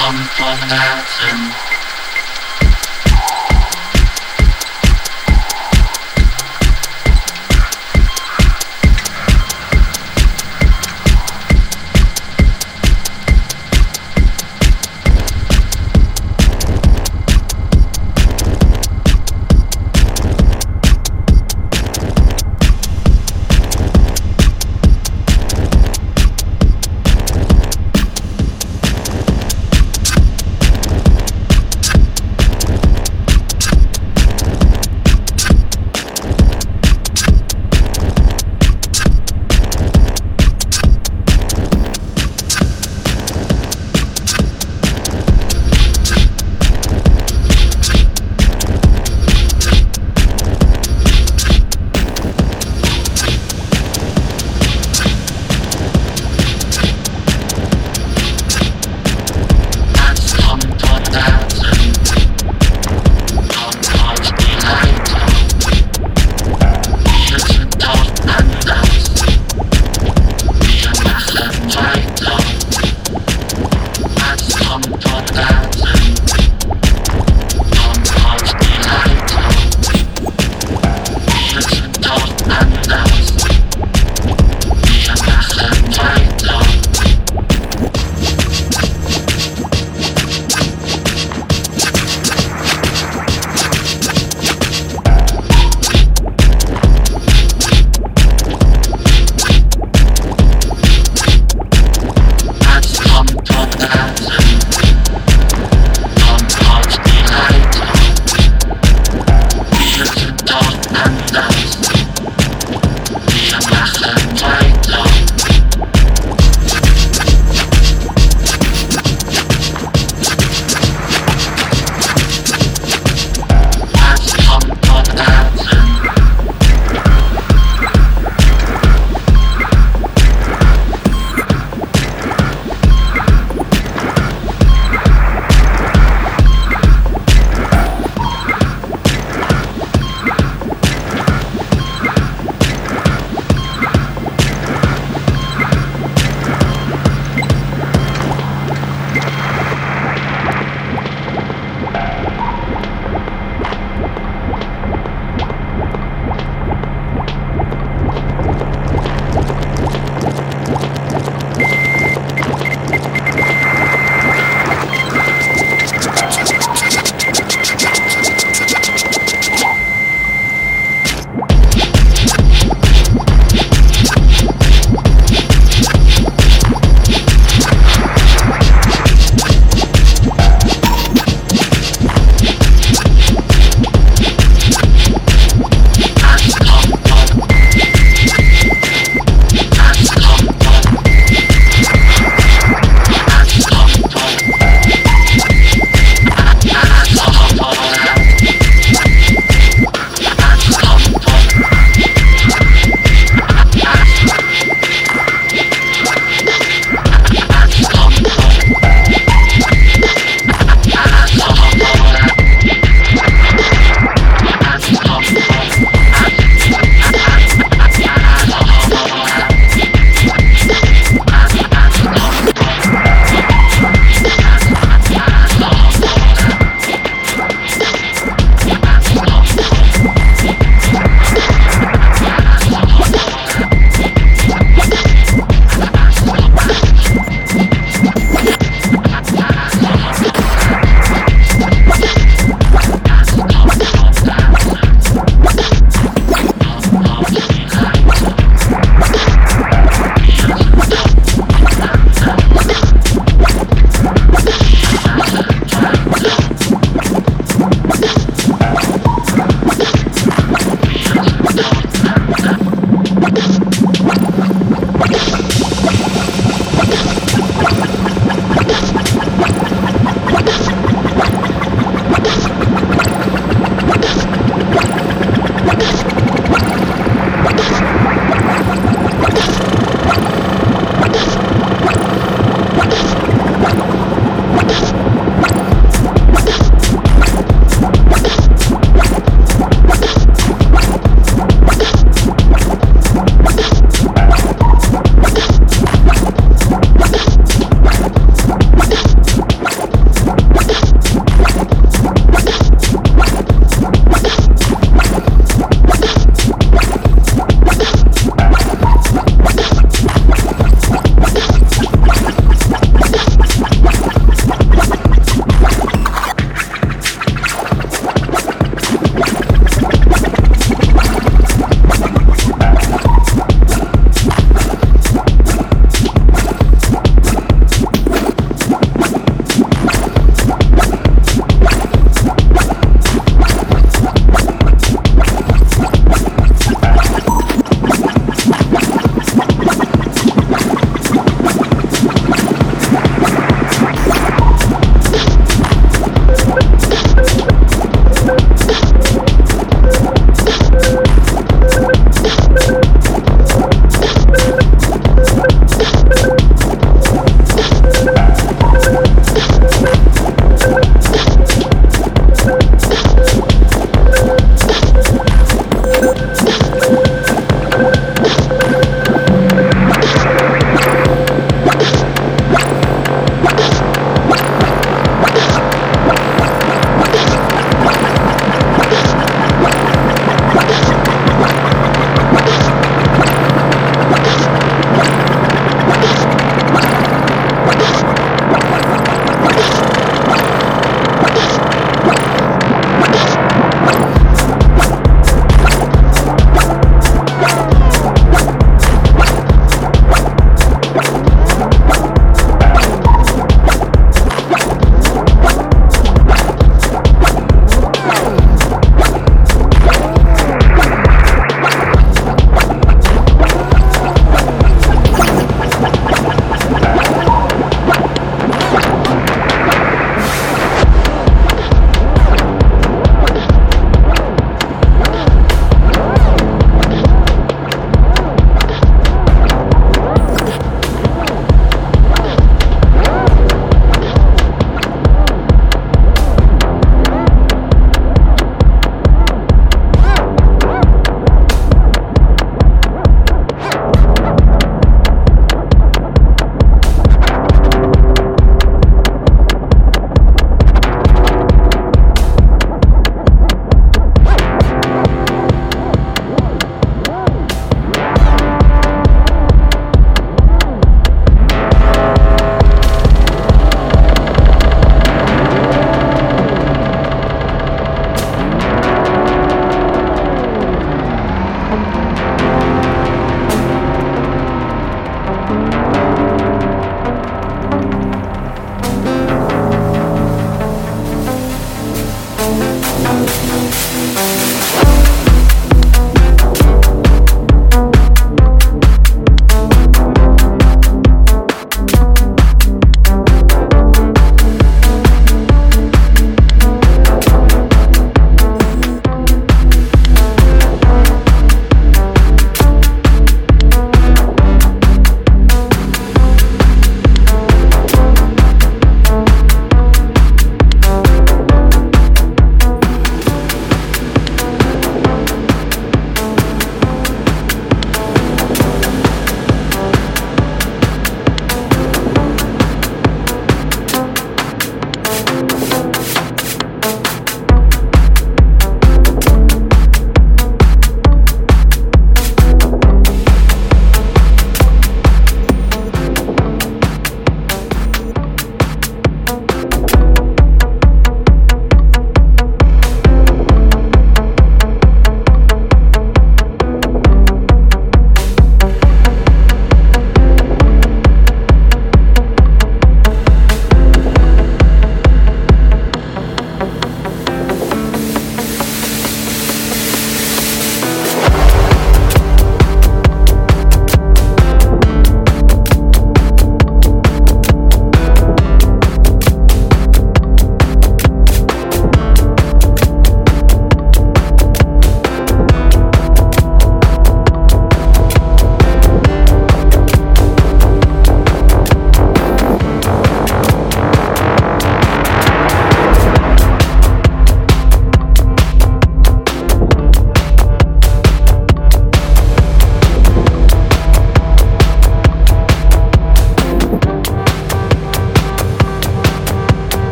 come from mountain.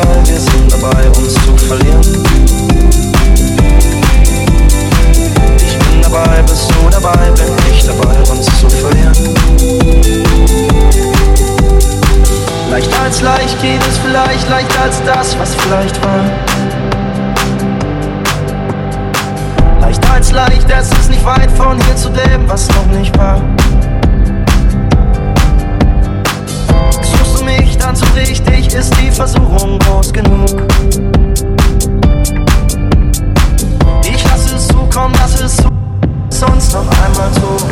Dabei, wir sind dabei, uns zu verlieren. Ich bin dabei, bist du dabei, bin ich dabei, uns zu verlieren. Leicht als leicht geht es vielleicht, leichter als das, was vielleicht war. Leicht als leicht, es ist nicht weit von hier zu dem, was noch nicht war. Mich dann so richtig, ist die Versuchung groß genug. Ich lasse es zukommen, lasse es zu, sonst noch einmal tun.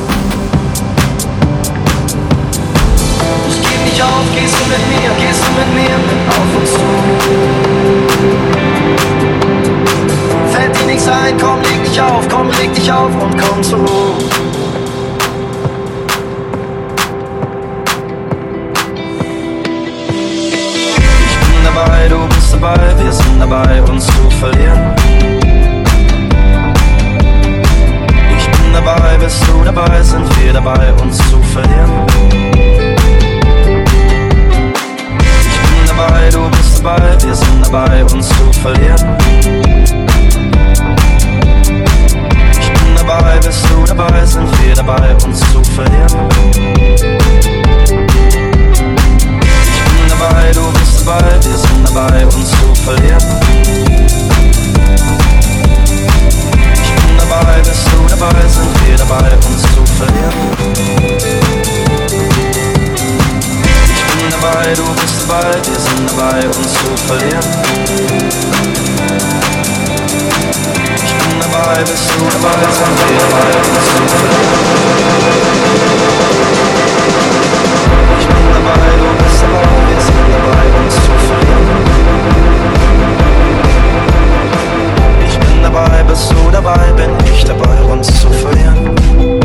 Ich geb nicht auf, gehst du mit mir, gehst du mit mir auf uns zu. Fällt dir nichts ein, komm, leg dich auf, komm, leg dich auf und komm zur dabei, uns zu verlieren. Ich bin dabei, bist du dabei, sind wir dabei, uns zu verlieren. Ich bin dabei, du bist dabei, wir sind dabei, uns zu verlieren. Ich bin dabei, bist du dabei, sind wir dabei, uns zu verlieren. Ich bin dabei, du bist dabei, wir sind dabei, uns zu verlieren. Ich bin dabei, bist du dabei, sind wir dabei, uns zu verlieren. Ich bin dabei, du bist dabei, wir sind dabei, uns zu verlieren. Ich bin dabei, bist du dabei, sind wir dabei, uns zu verlieren. Ich bin dabei, du bist Ich bin dabei, bist du dabei, bin ich dabei, uns zu verlieren.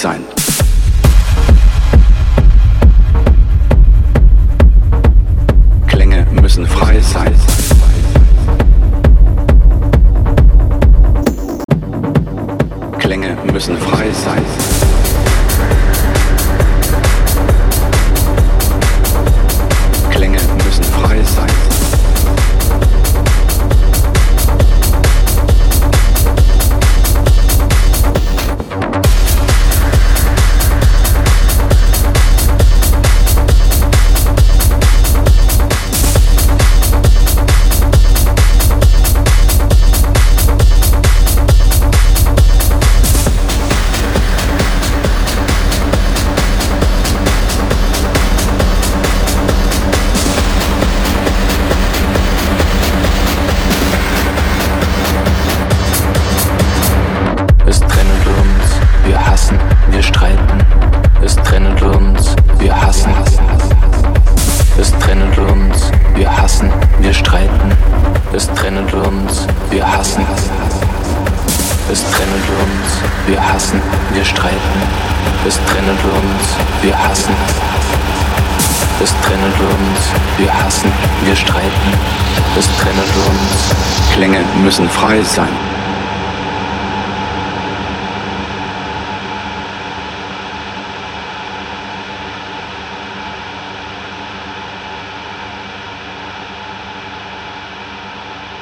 Sein.